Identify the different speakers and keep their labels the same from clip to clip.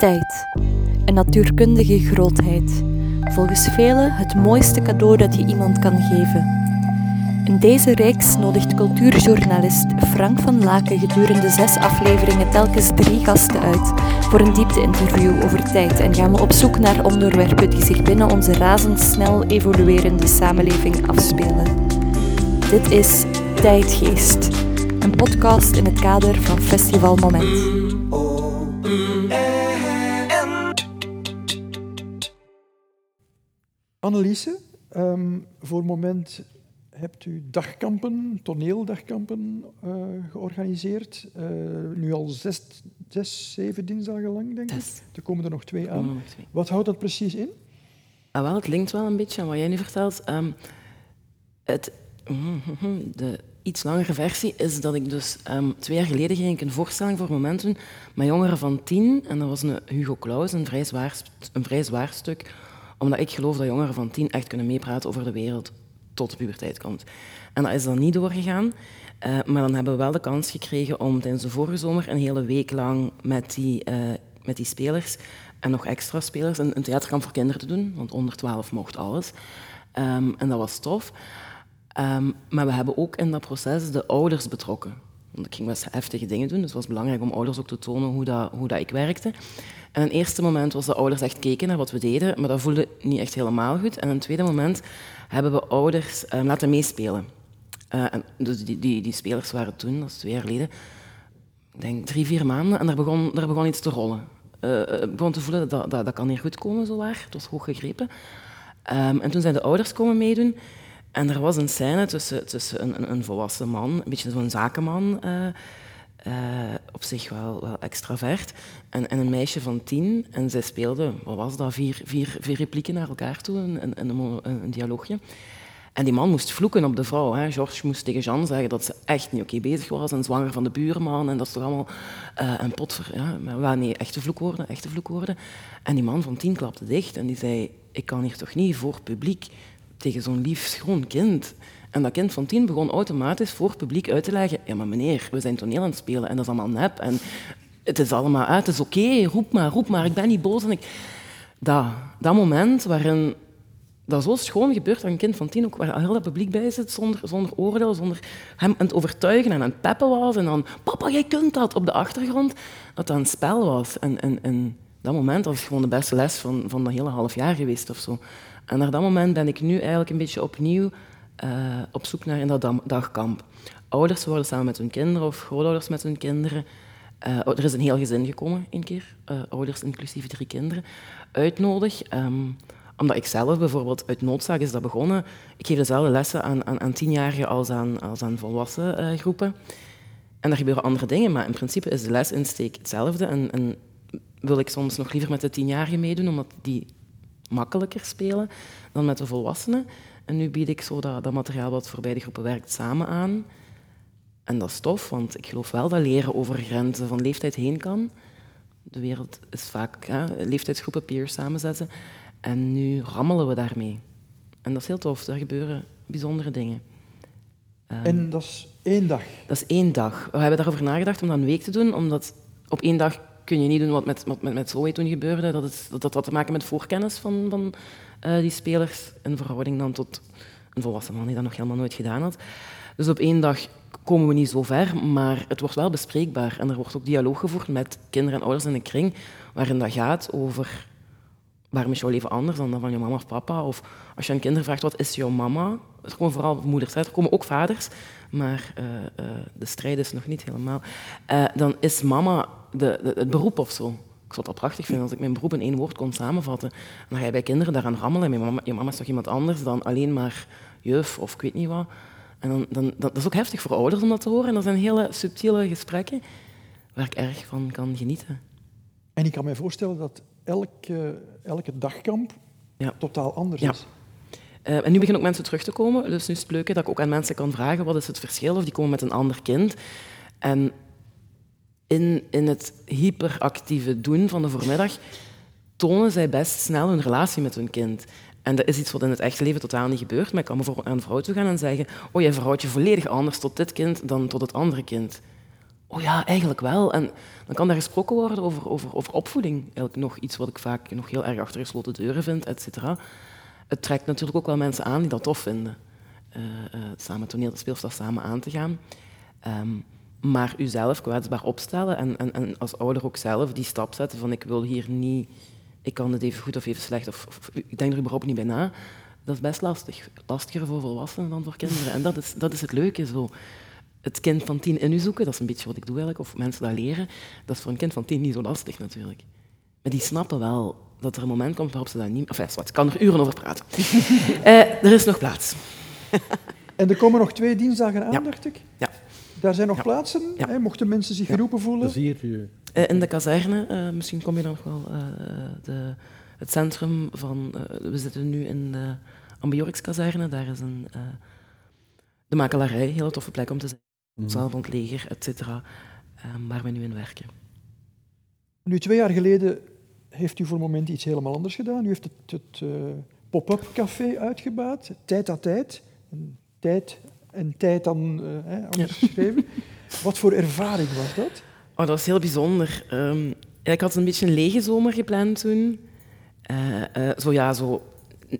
Speaker 1: Tijd. Een natuurkundige grootheid. Volgens velen het mooiste cadeau dat je iemand kan geven. In deze reeks nodigt cultuurjournalist Frank van Laken gedurende zes afleveringen telkens drie gasten uit voor een diepte-interview over tijd en gaan we op zoek naar onderwerpen die zich binnen onze razendsnel evoluerende samenleving afspelen. Dit is Tijdgeest, een podcast in het kader van Festival Moment.
Speaker 2: Anneliese, ehm, voor het moment hebt u dagkampen, toneeldagkampen uh, georganiseerd. Uh, nu al zes, zes, zeven dinsdagen lang, denk ik. Er komen er nog twee aan. Twee. Wat houdt dat precies in?
Speaker 3: Ah, wel, het linkt wel een beetje aan wat jij nu vertelt. Um, het, de iets langere versie is dat ik dus um, twee jaar geleden ging ik een voorstelling voor Momentum met jongeren van tien. En dat was een Hugo Claus, een vrij zwaar, een vrij zwaar stuk omdat ik geloof dat jongeren van tien echt kunnen meepraten over de wereld tot de puberteit komt. En dat is dan niet doorgegaan. Uh, maar dan hebben we wel de kans gekregen om tijdens de vorige zomer een hele week lang met die, uh, met die spelers en nog extra spelers een, een, theaterkamp voor kinderen te doen. Want onder 12 mocht alles. Um, en dat was tof. Um, maar we hebben ook in dat proces de ouders betrokken. Ik ging best heftige dingen doen, dus het was belangrijk om ouders ook te tonen hoe dat, hoe dat ik werkte. En een eerste moment was dat ouders echt keken naar wat we deden, maar dat voelde niet echt helemaal goed. En een tweede moment hebben we ouders uh, laten meespelen. Uh, en dus die, die, die, spelers waren toen, dat is twee jaar geleden, ik denk drie, vier maanden, en daar begon, daar begon iets te rollen. Uh, ik begon te voelen dat, dat dat kan hier goed komen, zo waar. Het was hoog gegrepen. Um, en toen zijn de ouders komen meedoen. En er was een scène tussen, tussen een, een, volwassen man, een beetje zo'n zakenman, uh, op zich wel, wel extravert. En, en, een meisje van tien. En zij speelde, wat was dat, vier, vier, vier replieken naar elkaar toe, een, een, een, dialoogje. En die man moest vloeken op de vrouw. Hè. George moest tegen Jean zeggen dat ze echt niet oké bezig was en zwanger van de buurman. En dat is toch allemaal uh, een pot Ja, maar nee, echte vloekwoorden, echte vloekwoorden. En die man van tien klapte dicht en die zei... Ik kan hier toch niet voor publiek tegen zo'n lief, schoon kind en dat kind van tien begon automatisch voor het publiek uit te leggen: ja, maar meneer, we zijn toneel aan het spelen en dat is allemaal nep. En het is allemaal uit, het is oké, roep maar, roep maar, ik ben niet boos. En ik... dat, dat moment waarin dat zo schoon gebeurt dat een kind van tien ook waar heel dat publiek bij zit, zonder, zonder oordeel, zonder hem aan het overtuigen en aan het peppen was. En dan, papa, jij kunt dat, op de achtergrond. Dat dat een spel was. En, en, en dat moment was gewoon de beste les van, van dat hele half jaar geweest of zo. En naar dat moment ben ik nu eigenlijk een beetje opnieuw uh, op zoek naar in dat dagkamp. Ouders worden samen met hun kinderen of grootouders met hun kinderen. Uh, er is een heel gezin gekomen, één keer. Uh, ouders inclusief drie kinderen. Uitnodig. Um, omdat ik zelf bijvoorbeeld uit noodzaak is dat begonnen. Ik geef dezelfde lessen aan, aan, aan tienjarigen als aan, als aan volwassen groepen. En er gebeuren andere dingen, maar in principe is de lesinsteek hetzelfde. En, en wil ik soms nog liever met de tienjarigen meedoen, omdat die makkelijker spelen dan met de volwassenen. En nu bied ik zo dat, dat materiaal wat voor beide groepen werkt samen aan. En dat is tof, want ik geloof wel dat leren over grenzen van leeftijd heen kan. De wereld is vaak leeftijdsgroepen, peers samenzetten. En nu rammelen we daarmee. En dat is heel tof, er gebeuren bijzondere dingen.
Speaker 2: Um, en dat is één dag?
Speaker 3: Dat is één dag. We hebben daarover nagedacht om dat een week te doen, omdat op één dag kun je niet doen wat met, met, met, met toen gebeurde. Dat, het, dat, dat had te maken met voorkennis van, van uh, die spelers in verhouding dan tot een volwassen man die dat nog helemaal nooit gedaan had. Dus op één dag komen we niet zo ver, maar het wordt wel bespreekbaar. En er wordt ook dialoog gevoerd met kinderen en ouders in een kring, waarin dat gaat over waarom is jouw leven anders dan dat van je mama of papa? Of als je aan kinderen vraagt, wat is jouw mama? Er komen vooral moeders uit, er komen ook vaders, maar uh, uh, de strijd is nog niet helemaal. Dan is mama de, de, het beroep of zo. Ik zou dat prachtig vinden als ik mijn beroep in één woord kon samenvatten. En dan ga je bij kinderen daaraan rammelen. Je mama, je mama is toch iemand anders dan alleen maar juf of ik weet niet wat. En dan, dan, dat is ook heftig voor ouders om dat te horen. En dat zijn hele subtiele gesprekken waar ik erg van kan genieten.
Speaker 2: En ik kan me voorstellen dat elke, elke dagkamp ja. totaal anders
Speaker 3: ja.
Speaker 2: is.
Speaker 3: Uh, en nu beginnen ook mensen terug te komen. Dus nu is het leuke dat ik ook aan mensen kan vragen wat is het verschil. Of die komen met een ander kind. En in, in het hyperactieve doen van de voormiddag tonen zij best snel hun relatie met hun kind. En dat is iets wat in het echte leven totaal niet gebeurt. Maar ik kan bijvoorbeeld naar een vrouw toe gaan en zeggen: Oh, jij verhoudt je volledig anders tot dit kind dan tot het andere kind. Oh ja, eigenlijk wel. En dan kan daar gesproken worden over, over, over opvoeding. Eigenlijk nog iets wat ik vaak nog heel erg achter gesloten deuren vind, et cetera. Het trekt natuurlijk ook wel mensen aan die dat tof vinden. Uh, samen toneel, speelstaf samen aan te gaan. Um, maar uzelf kwetsbaar opstellen en, en, en als ouder ook zelf die stap zetten van ik wil hier niet, ik kan het even goed of even slecht, of, of ik denk er überhaupt niet bij na, dat is best lastig. Lastiger voor volwassenen dan voor kinderen. En dat is, dat is het leuke. Zo. Het kind van tien in u zoeken, dat is een beetje wat ik doe eigenlijk, of mensen dat leren, dat is voor een kind van tien niet zo lastig natuurlijk. Maar die snappen wel dat er een moment komt waarop ze dat niet... Enfin, wat, ik kan er uren over praten. uh, er is nog plaats.
Speaker 2: en er komen nog twee dinsdagen aan,
Speaker 3: ja.
Speaker 2: dacht ik?
Speaker 3: Ja.
Speaker 2: Daar zijn nog plaatsen,
Speaker 3: Ja.
Speaker 2: hè, mochten mensen zich geroepen voelen.
Speaker 4: Plezier. je.
Speaker 3: Eh, in de kazerne, eh, misschien kom je dan nog wel, eh, de, het centrum van... eh, we zitten nu in de Ambiorix-kazerne, daar is een, eh, de makelarij, een hele toffe plek om te zijn.
Speaker 4: Mhm.
Speaker 3: Zaal van het leger, et cetera, eh, waar we nu in werken.
Speaker 2: Nu, twee jaar geleden heeft u voor een moment iets helemaal anders gedaan. U heeft het, het eh, pop-up café uitgebaat, tijd à tijd. En tijd en tijd dan eh, hè, anders geschreven. Wat voor ervaring was dat?
Speaker 3: Oh, dat was heel bijzonder. Ehm, ik had een beetje een lege zomer gepland toen. Eh, eh, zo ja, zo...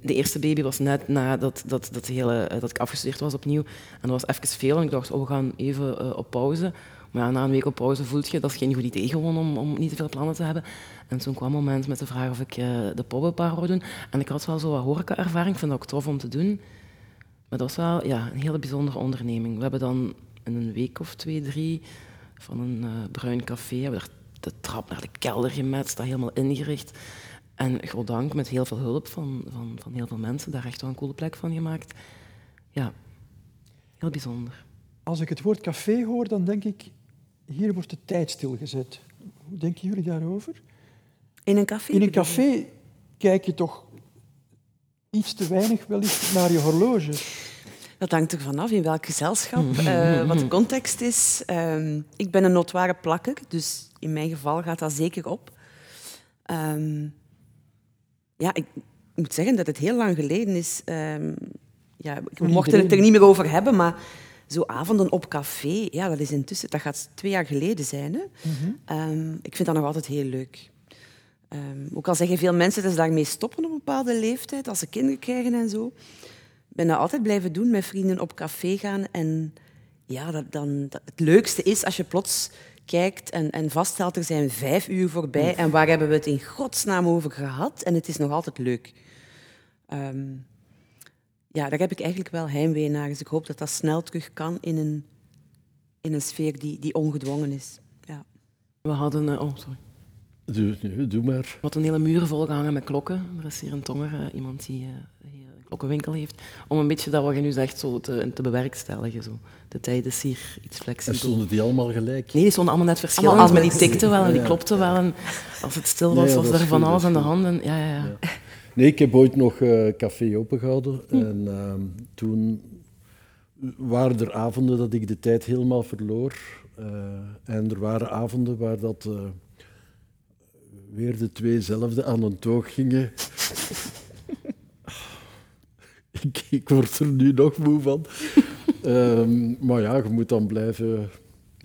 Speaker 3: De eerste baby was net nadat dat, dat, hele, dat ik afgestudeerd was opnieuw. En dat was even veel. En ik dacht, oh, we gaan even eh, op pauze. Maar ja, na een week op pauze voelt je, dat is geen goed idee gewoon om, om niet te veel plannen te hebben. En toen kwam een moment met de vraag of ik de pop-up wou doen. En ik had wel zo wat horeca-ervaring, ik vind dat ook tof om te doen. Maar dat was wel ja, een hele bijzondere onderneming. We hebben dan in een week of twee, drie van een eh, bruin café hebben we daar de trap naar de kelder gemet, dat helemaal ingericht. En goddank met heel veel hulp van, van, van heel veel mensen daar echt wel een coole plek van gemaakt. Ja, heel bijzonder.
Speaker 2: Als ik het woord café hoor, dan denk ik, hier wordt de tijd stilgezet. Hoe denken jullie daarover?
Speaker 5: In een café?
Speaker 2: In een café kijk je toch iets te weinig wellicht naar je horloge.
Speaker 5: Dat hangt er vanaf in welk gezelschap, eh, wat de context is. Ehm, ik ben een notoire plakker, dus in mijn geval gaat dat zeker op. Ehm, ja, ik moet zeggen dat het heel lang geleden is. ehm, ja, we mochten het er niet meer over hebben, maar zo avonden op café, ja, dat is intussen, dat gaat twee jaar geleden zijn. Hè? Ehm, ik vind dat nog altijd heel leuk. Ook al zeggen veel mensen dat ze daarmee stoppen op een bepaalde leeftijd, als ze kinderen krijgen en zo. Ik ben dat altijd blijven doen, met vrienden op café gaan. En ja, dat, dan, dat, het leukste is als je plots kijkt en, en vaststelt, er zijn vijf uur voorbij en waar hebben we het in godsnaam over gehad? En het is nog altijd leuk. Ehm, ja, daar heb ik eigenlijk wel heimwee naar. Dus ik hoop dat dat snel terug kan in een, in een sfeer die, die ongedwongen is. Ja.
Speaker 3: We hadden, eh, oh sorry,
Speaker 4: Doe, doe maar.
Speaker 3: we hadden een hele muur volgehangen met klokken. Er is hier een tonger, eh, iemand die eh, hier een klokkenwinkel heeft. Om een beetje dat wat je nu zegt zo te, te bewerkstelligen. Zo. De tijd is hier iets
Speaker 4: En
Speaker 3: flexibel.
Speaker 4: stonden die allemaal gelijk?
Speaker 3: Nee, die stonden allemaal net verschillend,
Speaker 5: Allemaal
Speaker 3: maar die tikten wel en die
Speaker 4: Ja.
Speaker 3: klopten wel. En als het stil
Speaker 4: Nee,
Speaker 3: was,
Speaker 4: ja,
Speaker 3: was er van alles aan de
Speaker 4: goed.
Speaker 3: hand. En, ja, ja, ja.
Speaker 4: Nee, ik heb ooit nog eh, café opengehouden. En ehm, toen waren er avonden dat ik de tijd helemaal verloor. Eh, en er waren avonden waar dat eh, weer de tweezelfde aan een toog gingen. Ik, ik word er nu nog moe van. Ehm, maar ja, je moet dan blijven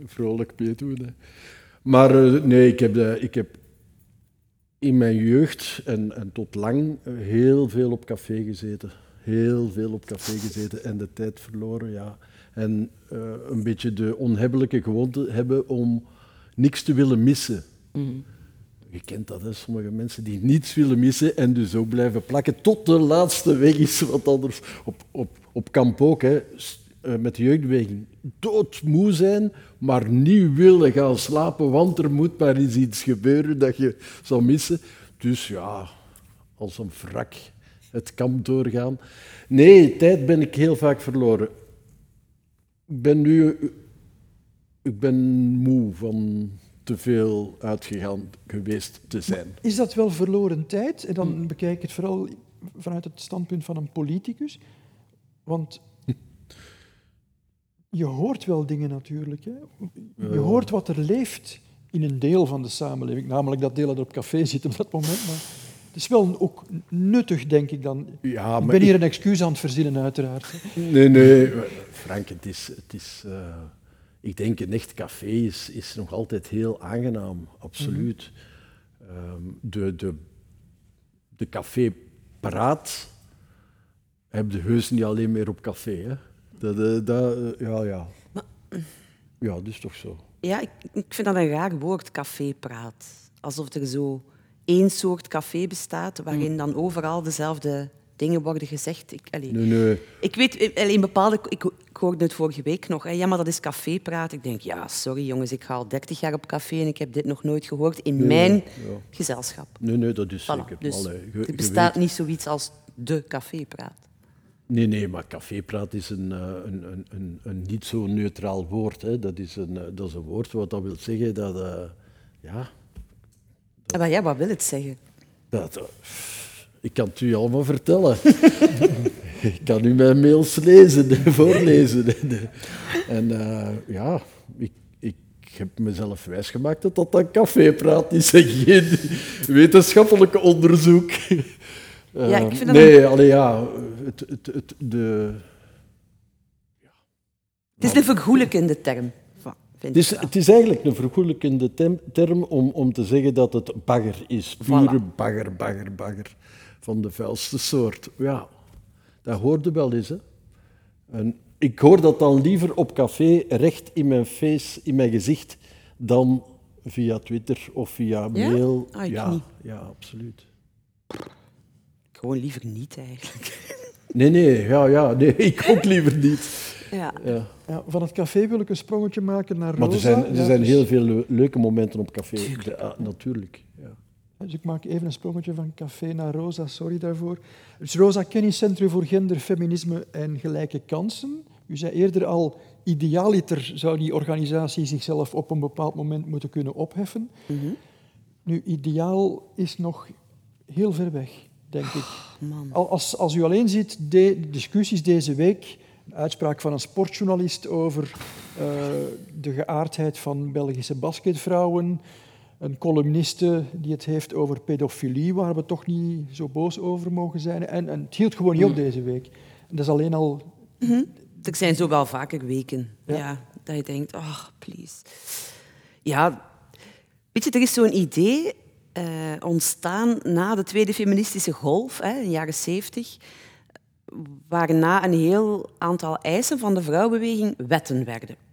Speaker 4: vrolijk meedoen. Hè. Maar eh, nee, ik heb, ik heb in mijn jeugd en, en tot lang heel veel op café gezeten. Heel veel op café gezeten en de tijd verloren, ja. En eh, een beetje de onhebbelijke gewoonte hebben om niks te willen missen.
Speaker 3: Mhm.
Speaker 4: Je kent dat, hè? sommige mensen die niets willen missen en dus ook blijven plakken tot de laatste weg is. Want anders, op, op, op kamp ook, hè, eh, met de jeugdbeweging, doodmoe zijn, maar niet willen gaan slapen, want er moet maar eens iets gebeuren dat je zal missen. Dus ja, als een wrak het kamp doorgaan. Nee, tijd ben ik heel vaak verloren. Ik ben nu ik ben moe van te veel uitgegaan geweest te zijn.
Speaker 2: Is dat wel verloren tijd? En dan bekijk ik het vooral vanuit het standpunt van een politicus. Want je hoort wel dingen natuurlijk. Hè? Je
Speaker 4: Ja.
Speaker 2: hoort wat er leeft in een deel van de samenleving. Namelijk dat delen er op café zitten op dat moment. Maar het is wel ook nuttig, denk ik dan.
Speaker 4: Ja,
Speaker 2: ik ben hier een excuus aan het verzinnen, uiteraard.
Speaker 4: Nee, nee, Frank, het is... Het is eh, ik denk een echt café is, is nog altijd heel aangenaam, absoluut. Ehm, de, de, de café-praat heb je heus niet alleen meer op café. Hè. Dat, eh, dat, eh, ja, ja. Ja, dat is toch zo.
Speaker 5: Ja, ik, ik vind dat een raar woord, cafépraat. Alsof er zo één soort café bestaat, waarin dan overal dezelfde dingen worden gezegd. Ik, allee,
Speaker 4: Nee, nee.
Speaker 5: ik weet, eh, allee, in bepaalde... Ik, ik hoorde het vorige week nog. Hè, ja, maar dat is cafépraat. Ik denk, ja, sorry jongens, ik ga al 30 jaar op café en ik heb dit nog nooit gehoord in mijn
Speaker 4: ja.
Speaker 5: gezelschap.
Speaker 4: Nee, nee, dat is
Speaker 5: Voilà, dus
Speaker 4: Allee, je-
Speaker 5: er bestaat
Speaker 4: weet-
Speaker 5: niet zoiets als de cafépraat.
Speaker 4: Nee, nee, maar cafépraat is een, eh, een, een, een, een niet zo neutraal woord. Hè. Dat, is een, eh, dat is een woord wat dat wil zeggen dat... ja,
Speaker 5: Ja, maar ja, wat wil het zeggen?
Speaker 4: dat, ik kan het u allemaal vertellen. ik kan u mijn mails lezen, voorlezen. en eh, ja, ik, ik heb mezelf wijsgemaakt dat dat een cafépraat is en geen wetenschappelijk onderzoek.
Speaker 5: Ja, ik
Speaker 4: Eh,
Speaker 5: vind dat
Speaker 4: nee, allee, ja, het, het, het, de,
Speaker 5: Het is een vergoelijkende term.
Speaker 4: Het is, het is eigenlijk een vergoelijkende term om, om te zeggen dat het bagger is. Pure
Speaker 5: Voilà.
Speaker 4: bagger, bagger, bagger. Van de vuilste soort. Ja, dat hoorde wel eens. Hè. En ik hoor dat dan liever op café recht in mijn face, in mijn gezicht, dan via Twitter of via mail.
Speaker 5: Ah, ik
Speaker 4: ja,
Speaker 5: niet.
Speaker 4: ja, absoluut.
Speaker 5: Gewoon liever niet, eigenlijk.
Speaker 4: Nee, nee, ja, ja, nee, ik ook liever niet.
Speaker 5: Ja.
Speaker 4: Ja.
Speaker 2: Ja, van het café wil ik een sprongetje maken naar
Speaker 4: Maar er
Speaker 2: Rosa.
Speaker 4: zijn, er
Speaker 2: Ja,
Speaker 4: zijn
Speaker 2: dus-
Speaker 4: heel veel le- leuke momenten op café. Ja, natuurlijk. Ja.
Speaker 2: Dus ik maak even een sprongetje van café naar Rosa, sorry daarvoor. Dus Rosa Kenniscentrum voor Gender, Feminisme en Gelijke Kansen. U zei eerder al, idealiter zou die organisatie zichzelf op een bepaald moment moeten kunnen opheffen.
Speaker 5: Mhm.
Speaker 2: Nu, ideaal is nog heel ver weg, denk ik. Al- Als, als u alleen ziet, de discussies deze week, een uitspraak van een sportjournalist over eh, de geaardheid van Belgische basketvrouwen, een columniste die het heeft over pedofilie, waar we toch niet zo boos over mogen zijn. En, en het hield gewoon niet op deze week. En dat is alleen al...
Speaker 5: Er zijn zo wel vaker weken
Speaker 2: Ja.
Speaker 5: ja. dat je denkt, oh, please. Ja, weet je, er is zo'n idee eh, ontstaan na de tweede feministische golf, hè, in de jaren zeventig, waarna een heel aantal eisen van de vrouwenbeweging wetten werden.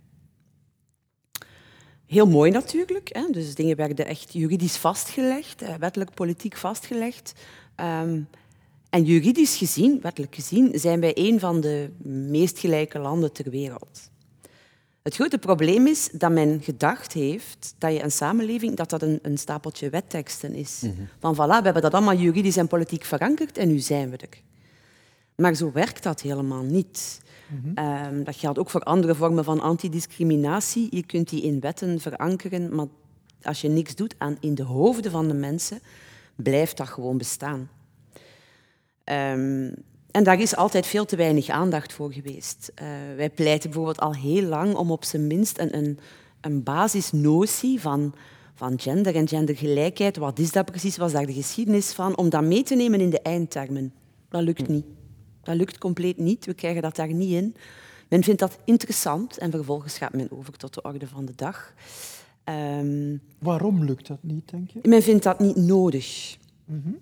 Speaker 5: Heel mooi natuurlijk, hè, dus dingen werden echt juridisch vastgelegd, eh, wettelijk politiek vastgelegd. Ehm, en juridisch gezien, wettelijk gezien, zijn wij een van de meest gelijke landen ter wereld. Het grote probleem is dat men gedacht heeft dat je een samenleving dat dat een, een stapeltje wetteksten is. Van voilà, we hebben dat allemaal juridisch en politiek verankerd en nu zijn we er. Maar zo werkt dat helemaal niet. Ehm, dat geldt ook voor andere vormen van antidiscriminatie. Je kunt die in wetten verankeren, maar als je niks doet aan in de hoofden van de mensen, blijft dat gewoon bestaan. Ehm, en daar is altijd veel te weinig aandacht voor geweest. Eh, wij pleiten bijvoorbeeld al heel lang om op zijn minst een, een, een basisnotie van, van gender en gendergelijkheid. Wat is dat precies? Wat is daar de geschiedenis van? Om dat mee te nemen in de eindtermen. Dat lukt niet. Dat lukt compleet niet. We krijgen dat daar niet in. Men vindt dat interessant en vervolgens gaat men over tot de orde van de dag. Ehm,
Speaker 2: Waarom lukt dat niet, denk je?
Speaker 5: men vindt dat niet nodig.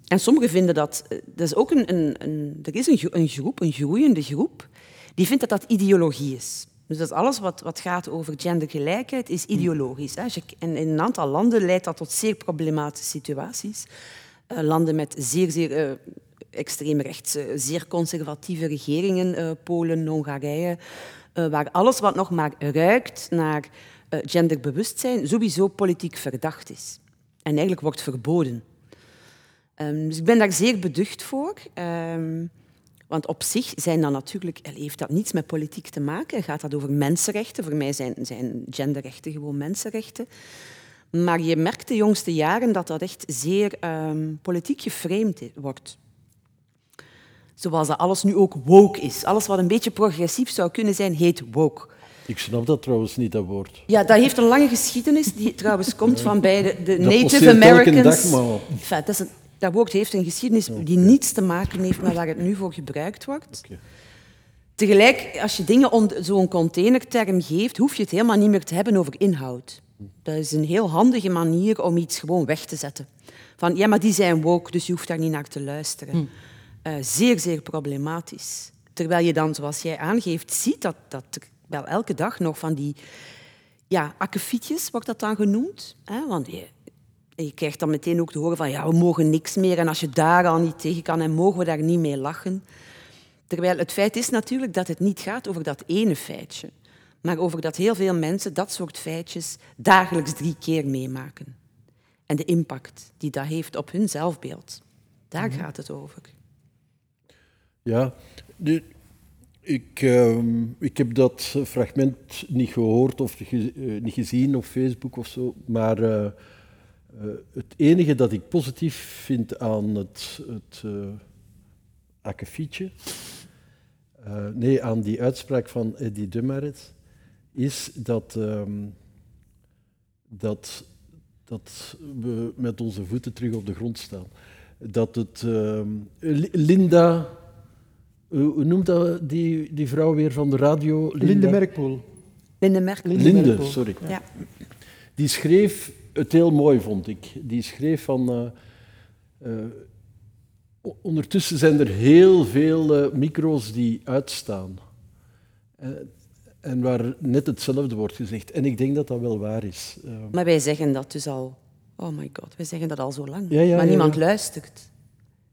Speaker 5: En sommigen vinden dat... eh, dat is ook een, een, een, er is een, een groep, een groeiende groep, die vindt dat dat ideologie is. Dus dat is alles wat, wat gaat over gendergelijkheid, is ideologisch. Hè. En in een aantal landen leidt dat tot zeer problematische situaties. Eh, landen met zeer, zeer eh, extreemrechtse, zeer conservatieve regeringen, eh, Polen, Hongarije, eh, waar alles wat nog maar ruikt naar eh, genderbewustzijn sowieso politiek verdacht is. En eigenlijk wordt verboden. Ehm, dus ik ben daar zeer beducht voor. Ehm, want op zich zijn dat natuurlijk, heeft dat niets met politiek te maken. Gaat dat over mensenrechten? Voor mij zijn, zijn genderrechten gewoon mensenrechten. Maar je merkt de jongste jaren dat dat echt zeer ehm, politiek geframed wordt. Zoals dat alles nu ook woke is. Alles wat een beetje progressief zou kunnen zijn, heet woke.
Speaker 4: Ik snap dat trouwens niet, dat woord.
Speaker 5: Ja, dat heeft een lange geschiedenis, die trouwens komt van bij de, de Native Americans.
Speaker 4: dag, maar-
Speaker 5: Enfin, dat, is een- dat woord heeft een geschiedenis die niets te maken heeft met waar het nu voor gebruikt wordt.
Speaker 4: Oké.
Speaker 5: Tegelijk, als je dingen onder zo'n containerterm geeft, hoef je het helemaal niet meer te hebben over inhoud. Dat is een heel handige manier om iets gewoon weg te zetten. Van, ja, maar die zijn woke, dus je hoeft daar niet naar te luisteren. Uh, zeer, zeer problematisch. Terwijl je dan, zoals jij aangeeft, ziet dat, dat er wel elke dag nog van die ja, akkefietjes, wordt dat dan genoemd. Hè? Want je, je krijgt dan meteen ook te horen van ja, we mogen niks meer en als je daar al niet tegen kan, en mogen we daar niet mee lachen. Terwijl het feit is natuurlijk dat het niet gaat over dat ene feitje, maar over dat heel veel mensen dat soort feitjes dagelijks drie keer meemaken. En de impact die dat heeft op hun zelfbeeld. Daar mhm. gaat het over.
Speaker 4: Ja, ik, uh, ik heb dat fragment niet gehoord of ge, uh, niet gezien op Facebook of zo, maar uh, het enige dat ik positief vind aan het, het akkefietje, nee, aan die uitspraak van Eddie Demaret, is dat, ehm, dat, dat we met onze voeten terug op de grond staan. Dat het ehm, Linda hoe noemt dat die, die vrouw weer van de radio?
Speaker 2: Linde Merkpoel.
Speaker 5: Linde Merkpoel.
Speaker 4: Linde, sorry. Ja. Die schreef het heel mooi, vond ik. Die schreef van... Uh, uh, ondertussen zijn er heel veel uh, micro's die uitstaan. en waar net hetzelfde wordt gezegd. En ik denk dat dat wel waar is.
Speaker 5: Maar wij zeggen dat dus al... Oh my god, wij zeggen dat al zo lang. Ja, ja, maar niemand luistert.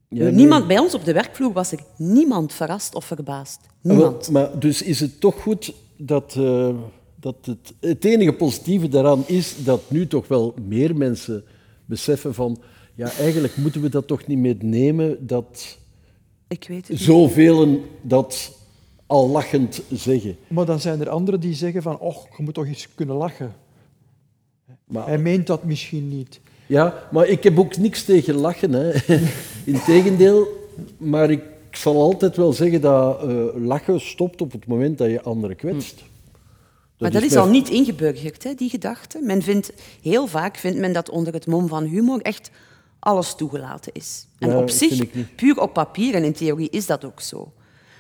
Speaker 5: Niemand, Bij ons op de werkvloer was er niemand verrast of verbaasd. Niemand.
Speaker 4: maar dus is het toch goed dat, uh, dat het, het enige positieve daaraan is dat nu toch wel meer mensen beseffen van ja, eigenlijk moeten we dat toch niet meer nemen dat
Speaker 5: Ik weet het
Speaker 4: zoveel dat al lachend zeggen.
Speaker 2: Maar dan zijn er anderen die zeggen van och, je moet toch eens kunnen lachen. Maar, Hij meent dat misschien niet.
Speaker 4: Ja, maar ik heb ook niks tegen lachen. Hè. Integendeel, maar ik zal altijd wel zeggen dat uh, lachen stopt op het moment dat je anderen kwetst. Dat
Speaker 5: maar dat is, al niet ingeburgerd, hè, die gedachte. Men vindt, heel vaak vindt men dat onder het mom van humor echt alles toegelaten is. En op zich, puur op papier en in theorie, is dat ook zo.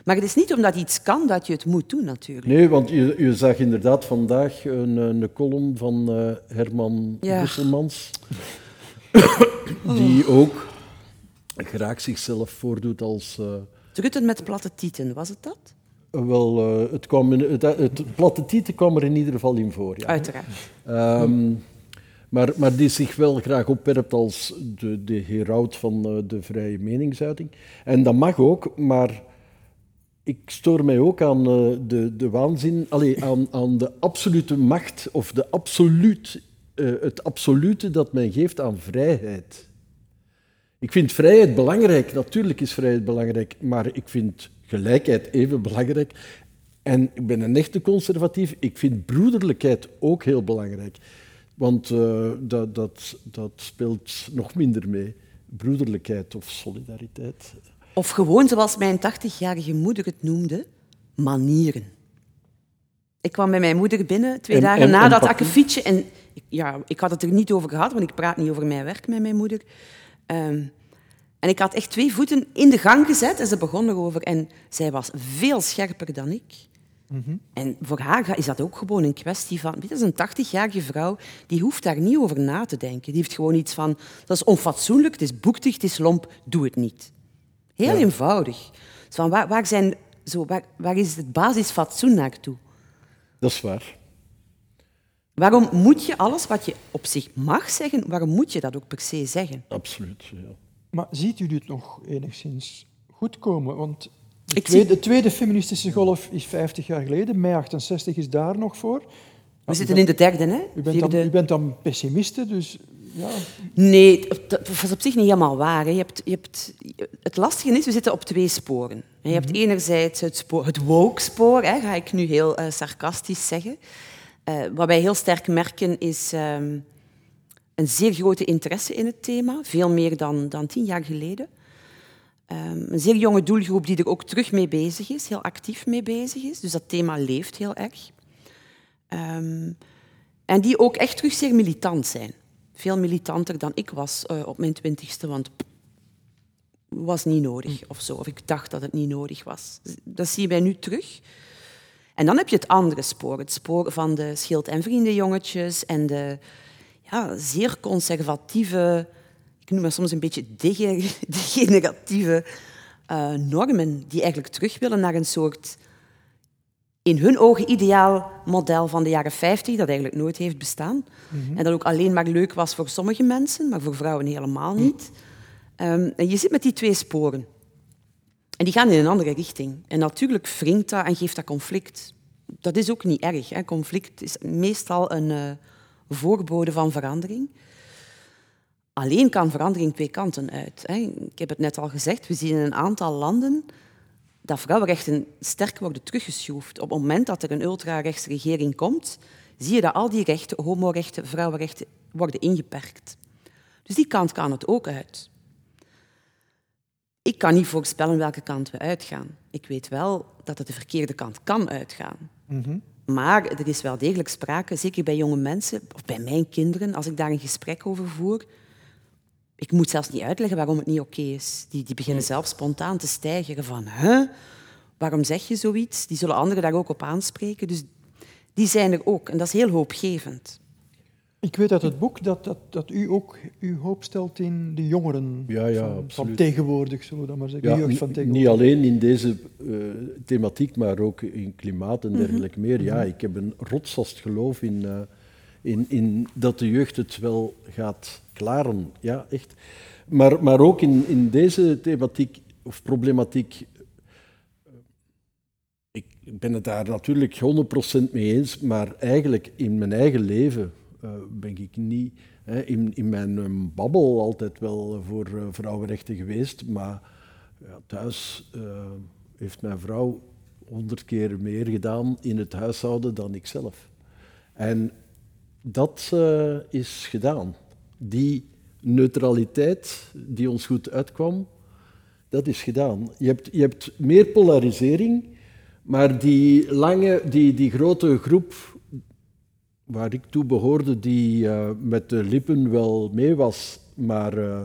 Speaker 5: Maar het is niet omdat iets kan dat je het moet doen, natuurlijk.
Speaker 4: Nee, want je, je zag inderdaad vandaag een, een column van uh, Herman ja. Busselmans, die ook graag zichzelf voordoet als... Uh,
Speaker 5: Rutten met platte tieten, was het dat?
Speaker 4: wel, uh, het, kwam in, het, het, platte tieten kwam er in ieder geval in voor. Ja.
Speaker 5: Uiteraard.
Speaker 4: Um, maar, maar die zich wel graag opwerpt als de, de heraut van de vrije meningsuiting. En dat mag ook, maar ik stoor mij ook aan uh, de, de waanzin, allez, aan, aan de absolute macht of de absoluut, uh, het absolute dat men geeft aan vrijheid. Ik vind vrijheid belangrijk, natuurlijk is vrijheid belangrijk, maar ik vind gelijkheid even belangrijk. En ik ben een echte conservatief, ik vind broederlijkheid ook heel belangrijk. Want uh, dat, dat, dat speelt nog minder mee. Broederlijkheid of solidariteit.
Speaker 5: Of gewoon, zoals mijn 80-jarige moeder het noemde, manieren. Ik kwam bij mijn moeder binnen, twee dagen na dat akkefietje. En ja, ik had het er niet over gehad, want ik praat niet over mijn werk met mijn moeder. Ehm, en ik had echt twee voeten in de gang gezet en ze begon erover. En zij was veel scherper dan ik. Mhm. En voor haar is dat ook gewoon een kwestie van... Dit is een 80-jarige vrouw, die hoeft daar niet over na te denken. Die heeft gewoon iets van... Dat is onfatsoenlijk, het is boektig, het is lomp, doe het niet. Heel eenvoudig. van waar, waar, zijn, zo, waar, waar is het basisfatsoen naartoe?
Speaker 4: Dat is waar.
Speaker 5: Waarom moet je alles wat je op zich mag zeggen, waarom moet je dat ook per se zeggen?
Speaker 4: Absoluut, ja.
Speaker 2: Maar ziet u dit nog enigszins goed komen? Want de, tweede, de tweede feministische golf is 50 jaar geleden, mei 68 is daar nog voor.
Speaker 5: We zitten in de derde, hè?
Speaker 2: U bent, dan, u bent dan pessimiste, dus ja.
Speaker 5: Nee, dat is op zich niet helemaal waar. Je hebt, je hebt, het lastige is, we zitten op twee sporen. Je hebt mhm. enerzijds het, spoor, het woke-spoor, ga ik nu heel uh, sarcastisch zeggen. Uh, wat wij heel sterk merken is um, een zeer grote interesse in het thema, veel meer dan, dan tien jaar geleden. Um, een zeer jonge doelgroep die er ook terug mee bezig is, heel actief mee bezig is. Dus dat thema leeft heel erg. Um, en die ook echt terug zeer militant zijn veel militanter dan ik was uh, op mijn twintigste. Want was niet nodig of zo. Of ik dacht dat het niet nodig was. Dat zie je bij nu terug. En dan heb je het andere spoor. Het spoor van de schild- en vriendenjongetjes en de ja, zeer conservatieve, ik noem het soms een beetje degeneratieve uh, normen die eigenlijk terug willen naar een soort in hun ogen ideaal model van de jaren 50, dat eigenlijk nooit heeft bestaan. En dat ook alleen maar leuk was voor sommige mensen, maar voor vrouwen helemaal niet. Um, en je zit met die twee sporen. En die gaan in een andere richting. En natuurlijk wringt dat en geeft dat conflict. Dat is ook niet erg. Hè. Conflict is meestal een uh, voorbode van verandering. Alleen kan verandering twee kanten uit. Hè. Ik heb het net al gezegd, we zien in een aantal landen dat vrouwenrechten sterk worden teruggeschroefd. Op het moment dat er een ultrarechtse regering komt, zie je dat al die rechten, homorechten, vrouwenrechten, worden ingeperkt. Dus die kant kan het ook uit. Ik kan niet voorspellen welke kant we uitgaan. Ik weet wel dat het de verkeerde kant kan uitgaan. Mhm. Maar er is wel degelijk sprake, zeker bij jonge mensen, of bij mijn kinderen, als ik daar een gesprek over voer. Ik moet zelfs niet uitleggen waarom het niet oké is. Die, die beginnen zelf spontaan te stijgen van, huh? waarom zeg je zoiets? Die zullen anderen daar ook op aanspreken. Dus die zijn er ook. En dat is heel hoopgevend.
Speaker 2: Ik weet uit het boek dat, dat, dat u ook uw hoop stelt in de jongeren
Speaker 4: ja, ja,
Speaker 2: van, van, tegenwoordig, zullen we dat maar zeggen.
Speaker 4: Ja, van niet alleen in deze uh, thematiek, maar ook in klimaat en mhm. dergelijke meer. Ja, mhm. ik heb een rotsvast geloof in, uh, in, in dat de jeugd het wel gaat klaren. Ja, echt. Maar, maar ook in, in deze thematiek of problematiek ik ben het daar natuurlijk 100% mee eens, maar eigenlijk in mijn eigen leven uh, ben ik niet hè, in, in mijn um, babbel altijd wel voor uh, vrouwenrechten geweest, maar ja, thuis heeft mijn vrouw honderd keer meer gedaan in het huishouden dan ik zelf. En dat is gedaan. Die neutraliteit die ons goed uitkwam, dat is gedaan. Je hebt, je hebt meer polarisering, maar die lange, die, die grote groep waar ik toe behoorde, die uh, met de lippen wel mee was, maar uh,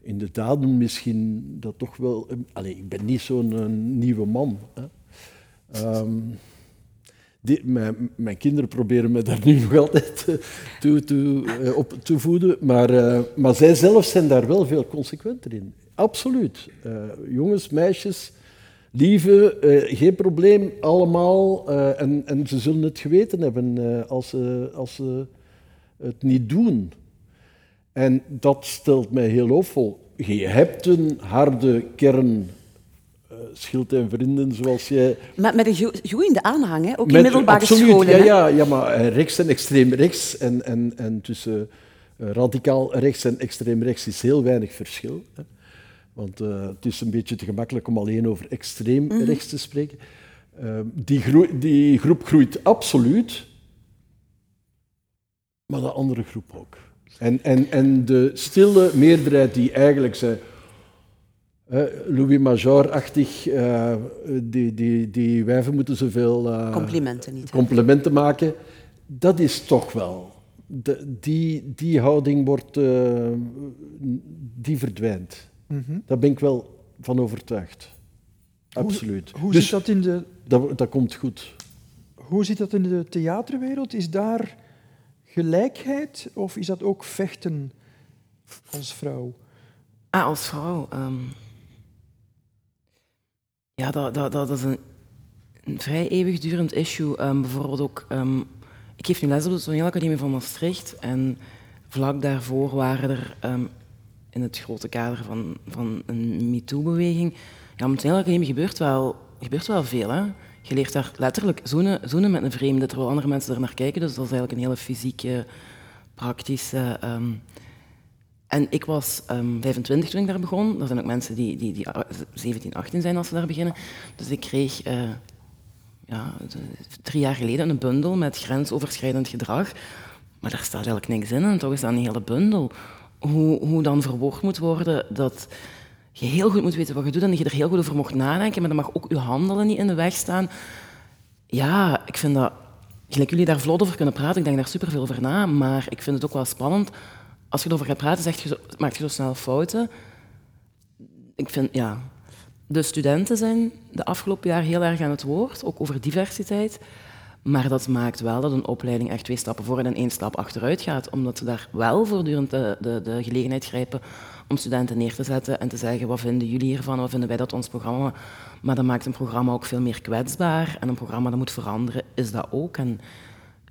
Speaker 4: in de daden misschien dat toch wel. Allez, ik ben niet zo'n nieuwe man. Hè. Um, die, mijn, mijn, kinderen proberen me daar nu nog altijd toe, toe, op te voeden, maar, maar zij zelf zijn daar wel veel consequenter in. Absoluut. jongens, meisjes Lieve, uh, geen probleem, allemaal. Uh, en, en ze zullen het geweten hebben uh, als, ze, als ze het niet doen. En dat stelt mij heel hoopvol. Je hebt een harde kern, schild en vrienden, zoals jij...
Speaker 5: Maar met een groeiende aanhang, hè? ook in middelbare
Speaker 4: absoluut,
Speaker 5: scholen.
Speaker 4: Ja, ja, ja, maar rechts en extreem rechts en, en, en tussen radicaal rechts en extreem rechts is heel weinig verschil. Hè. Want uh, het is een beetje te gemakkelijk om alleen over extreem mhm. rechts te spreken. Uh, die, die, groep groeit absoluut, maar de andere groep ook. En, en, en de stille meerderheid die eigenlijk zei, Louis Major-achtig, uh, die, die, die wijven moeten zoveel
Speaker 5: complimenten, niet,
Speaker 4: complimenten maken, dat is toch wel. De, die, die houding wordt, die verdwijnt. Mm Daar ben ik wel van overtuigd. Absoluut.
Speaker 2: Hoe, dus zit dat in de...
Speaker 4: Dat, dat komt goed.
Speaker 2: Hoe zit dat in de theaterwereld? Is daar gelijkheid of is dat ook vechten als vrouw?
Speaker 3: Ah, als vrouw? Um... Ja, dat, dat, dat is een, een vrij eeuwigdurend issue. Um, bijvoorbeeld ook... Um, ik geef nu les op de toneelacademie van Maastricht en vlak daarvoor waren er in het grote kader van, van een MeToo-beweging. Ja, met een academie gebeurt wel, gebeurt wel veel. Hè? Je leert daar letterlijk zoenen, zoenen met een vreemde, terwijl andere mensen er naar kijken. Dus dat is eigenlijk een hele fysieke, praktische... Um... En ik was um, ehm, 25 toen ik daar begon. Er zijn ook mensen die, die, die 17, 18 zijn als ze daar beginnen. Dus ik kreeg uh, ja, drie jaar geleden een bundel met grensoverschrijdend gedrag. Maar daar staat eigenlijk niks in en toch is dat een hele bundel hoe, hoe dan verwoord moet worden dat je heel goed moet weten wat je doet en dat je er heel goed over mocht nadenken, maar dan mag ook je handelen niet in de weg staan. Ja, ik vind dat... Gelijk jullie daar vlot over kunnen praten, ik denk daar superveel over na, maar ik vind het ook wel spannend. Als je erover gaat praten, zeg je je zo snel fouten. ik vind, ja, de studenten zijn de afgelopen jaar heel erg aan het woord, ook over diversiteit. Maar dat maakt wel dat een opleiding echt twee stappen voor en één stap achteruit gaat, omdat ze daar wel voortdurend de, de, de gelegenheid grijpen om studenten neer te zetten en te zeggen wat vinden jullie hiervan, wat vinden wij dat ons programma... Maar dat maakt een programma ook veel meer kwetsbaar en een programma dat moet veranderen, is dat ook. En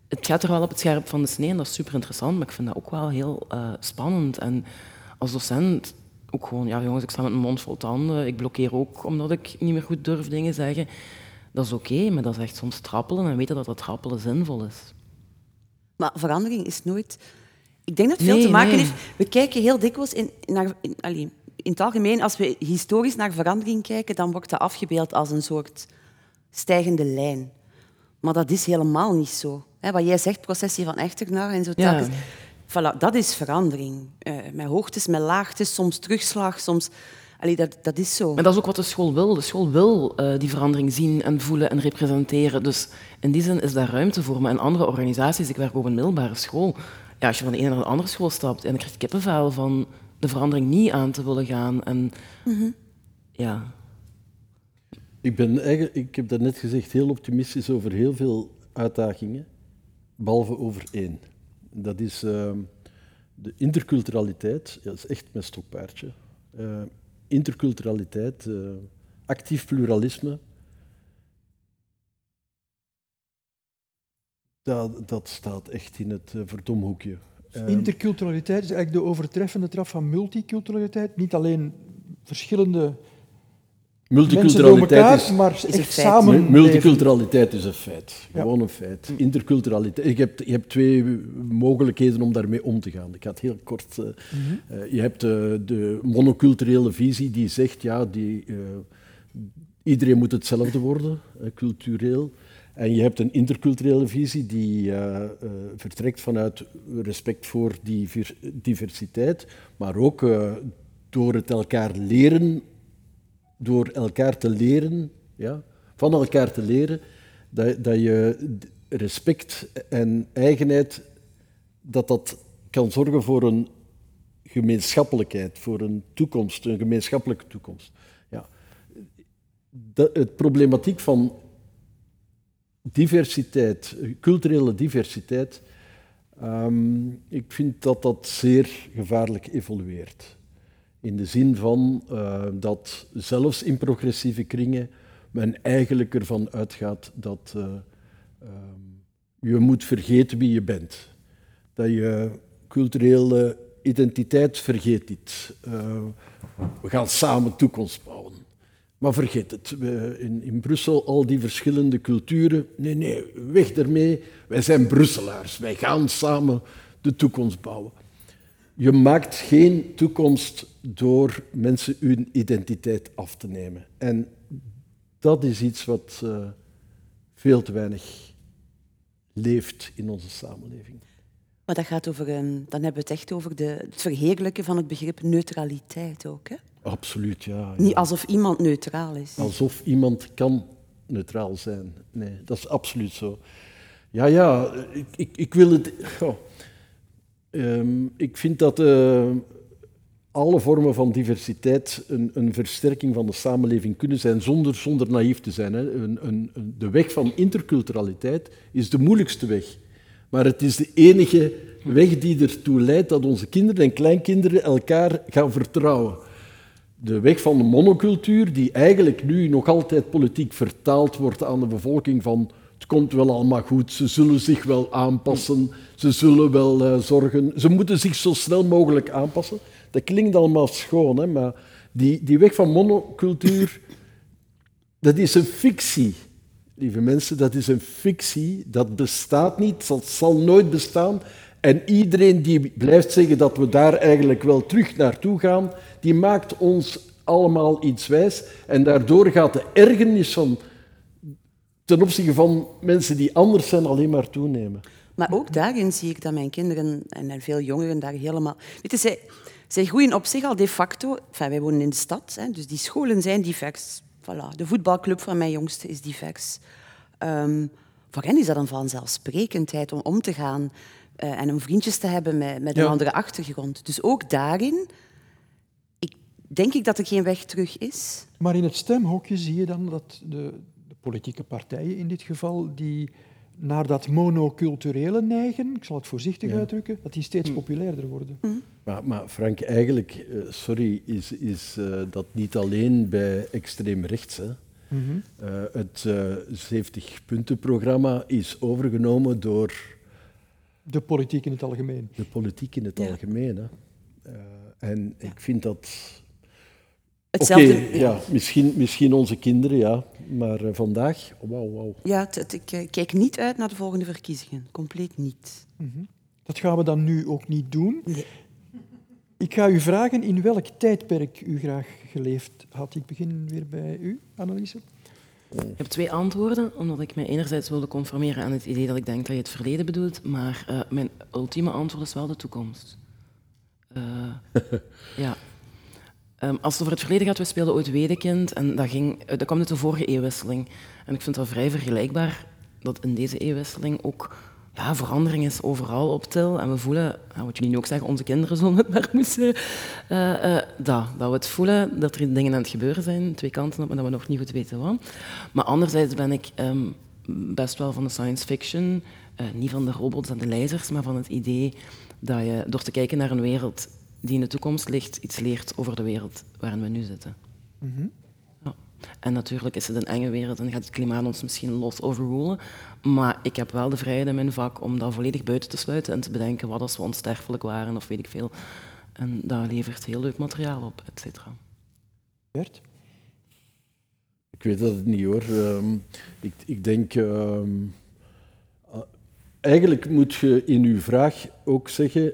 Speaker 3: het gaat er wel op het scherp van de snee en dat is super interessant, maar ik vind dat ook wel heel uh, spannend. En als docent ook gewoon, ja jongens, ik sta met mijn mond vol tanden, ik blokkeer ook omdat ik niet meer goed durf dingen zeggen. Dat is oké, maar dat is echt soms trappelen en weten dat dat trappelen zinvol is.
Speaker 5: Maar verandering is nooit... Ik denk dat het veel te maken heeft... We kijken heel dikwijls in, naar... In, in het algemeen, als we historisch naar verandering kijken, dan wordt dat afgebeeld als een soort stijgende lijn. Maar dat is helemaal niet zo. wat jij zegt, processie van Echternaar en zo. Ja. Voilà, dat is verandering. Uh, met hoogtes, met laagtes, soms terugslag, soms... Allee, dat, dat is zo.
Speaker 3: Maar dat is ook wat de school wil. De school wil uh, die verandering zien en voelen en representeren. Dus in die zin is daar ruimte voor. Maar in andere organisaties, ik werk op een middelbare school, ja, als je van de ene naar de andere school stapt en dan krijg je kippenvel van de verandering niet aan te willen gaan. En,
Speaker 5: mhm.
Speaker 3: ja.
Speaker 4: ik, ben eigenlijk, ik heb net gezegd, heel optimistisch over heel veel uitdagingen, behalve over één. Dat is ehm, de interculturaliteit. Ja, dat is echt mijn stokpaardje. Uh, interculturaliteit, uh, actief pluralisme. Dat, dat staat echt in het uh, verdomhoekje.
Speaker 2: Ehm, interculturaliteit is eigenlijk de overtreffende trap van multiculturaliteit. Niet alleen verschillende
Speaker 4: Multiculturaliteit
Speaker 2: is, maar is echt samen.
Speaker 4: Multiculturaliteit is een feit. Gewoon een feit. Interculturaliteit. Je hebt, je hebt twee mogelijkheden om daarmee om te gaan. Ik ga het heel kort. Uh, je hebt uh, de monoculturele visie die zegt ja, die, iedereen moet hetzelfde worden, cultureel. En je hebt een interculturele visie die uh, uh, vertrekt vanuit respect voor die diversiteit, maar ook uh, door het elkaar leren, door elkaar te leren, ja, van elkaar te leren, dat, dat je respect en eigenheid, dat dat kan zorgen voor een gemeenschappelijkheid, voor een toekomst, een gemeenschappelijke toekomst. Ja. Het problematiek van diversiteit, culturele diversiteit, um, ik vind dat dat zeer gevaarlijk evolueert. In de zin van uh, dat zelfs in progressieve kringen men eigenlijk ervan uitgaat dat uh, um, je moet vergeten wie je bent. Dat je culturele identiteit vergeet niet. Uh, we gaan samen toekomst bouwen. Maar vergeet het. In, in Brussel al die verschillende culturen. Nee, nee, weg ermee. Wij zijn Brusselaars. Wij gaan samen de toekomst bouwen. Je maakt geen toekomst door mensen hun identiteit af te nemen. En dat is iets wat uh, veel te weinig leeft in onze samenleving.
Speaker 5: Maar dat gaat over, um, dan hebben we het echt over de, het verheerlijken van het begrip neutraliteit ook. Hè?
Speaker 4: Absoluut, ja,
Speaker 5: Niet alsof iemand neutraal is.
Speaker 4: Alsof iemand kan neutraal zijn. Nee, dat is absoluut zo. Ja, ja, ik, ik, ik wil het... Oh. Um, ik vind dat uh, alle vormen van diversiteit een, een, versterking van de samenleving kunnen zijn, zonder, zonder naïef te zijn. Hè. Een, een, de weg van interculturaliteit is de moeilijkste weg. Maar het is de enige weg die ertoe leidt dat onze kinderen en kleinkinderen elkaar gaan vertrouwen de weg van de monocultuur, die eigenlijk nu nog altijd politiek vertaald wordt aan de bevolking van het komt wel allemaal goed, ze zullen zich wel aanpassen, ze zullen wel uh, zorgen, ze moeten zich zo snel mogelijk aanpassen. Dat klinkt allemaal schoon, hè, maar die, die weg van monocultuur, dat is een fictie. Lieve mensen, dat is een fictie, dat bestaat niet, dat zal nooit bestaan. En iedereen die blijft zeggen dat we daar eigenlijk wel terug naartoe gaan, die maakt ons allemaal iets wijs. En daardoor gaat de ergernis van, ten opzichte van mensen die anders zijn alleen maar toenemen.
Speaker 5: Maar ook daarin zie ik dat mijn kinderen en veel jongeren daar helemaal... Weet zij, zij groeien op zich al de facto... Enfin, wij wonen in de stad, hè, dus die scholen zijn divers. Voilà. De voetbalclub van mijn jongste is divers. Um, voor hen is dat een vanzelfsprekendheid om om te gaan uh, en om vriendjes te hebben met, met een andere achtergrond. Dus ook daarin denk ik dat er geen weg terug is.
Speaker 2: Maar in het stemhokje zie je dan dat de, de politieke partijen in dit geval, die naar dat monoculturele neigen, ik zal het voorzichtig
Speaker 4: Ja.
Speaker 2: uitdrukken, dat die steeds populairder worden.
Speaker 4: Maar, maar Frank, eigenlijk, eh, sorry, is, is eh, dat niet alleen bij extreem rechts. Hè? Eh, het eh 70-puntenprogramma is overgenomen door
Speaker 2: De politiek in het algemeen.
Speaker 4: de politiek in het
Speaker 5: Ja.
Speaker 4: algemeen. Hè? Eh, en ik vind dat...
Speaker 5: Hetzelfde.
Speaker 4: Oké, ja, misschien, misschien onze kinderen, ja. Maar eh, vandaag, wauw, wauw.
Speaker 5: Ja, ik eh, kijk niet uit naar de volgende verkiezingen. Compleet niet.
Speaker 2: Dat gaan we dan nu ook niet doen.
Speaker 5: Nee.
Speaker 2: Ik ga u vragen in welk tijdperk u graag geleefd had. Ik begin weer bij u, Anneliese.
Speaker 3: Ik heb twee antwoorden, omdat ik mij enerzijds wilde conformeren aan het idee dat ik denk dat je het verleden bedoelt, maar eh, mijn ultieme antwoord is wel de toekomst. Eh, ja. Ehm, als het over het verleden gaat, we speelden ooit Wedekind en dat, ging, eh, dat kwam uit de vorige eeuwwisseling. En ik vind dat vrij vergelijkbaar dat in deze eeuwwisseling ook ja, verandering is overal op til. En we voelen, ja, wat jullie nu ook zeggen, onze kinderen zullen het maar moeten, eh, eh, dat, we het voelen, dat er dingen aan het gebeuren zijn, twee kanten op, en dat we nog niet goed weten wat. Maar anderzijds ben ik ehm, best wel van de science fiction, niet van de robots en de lasers, maar van het idee dat je door te kijken naar een wereld die in de toekomst ligt, iets leert over de wereld waarin we nu zitten. Ja. En natuurlijk is het een enge wereld en gaat het klimaat ons misschien los overrulen. Maar ik heb wel de vrijheid in mijn vak om dat volledig buiten te sluiten en te bedenken wat als we onsterfelijk waren of weet ik veel. En dat levert heel leuk materiaal op, et cetera.
Speaker 2: Bert?
Speaker 4: Ik weet dat het niet hoor. Ehm, ik, ik denk. ehm, ah, eigenlijk moet je in uw vraag ook zeggen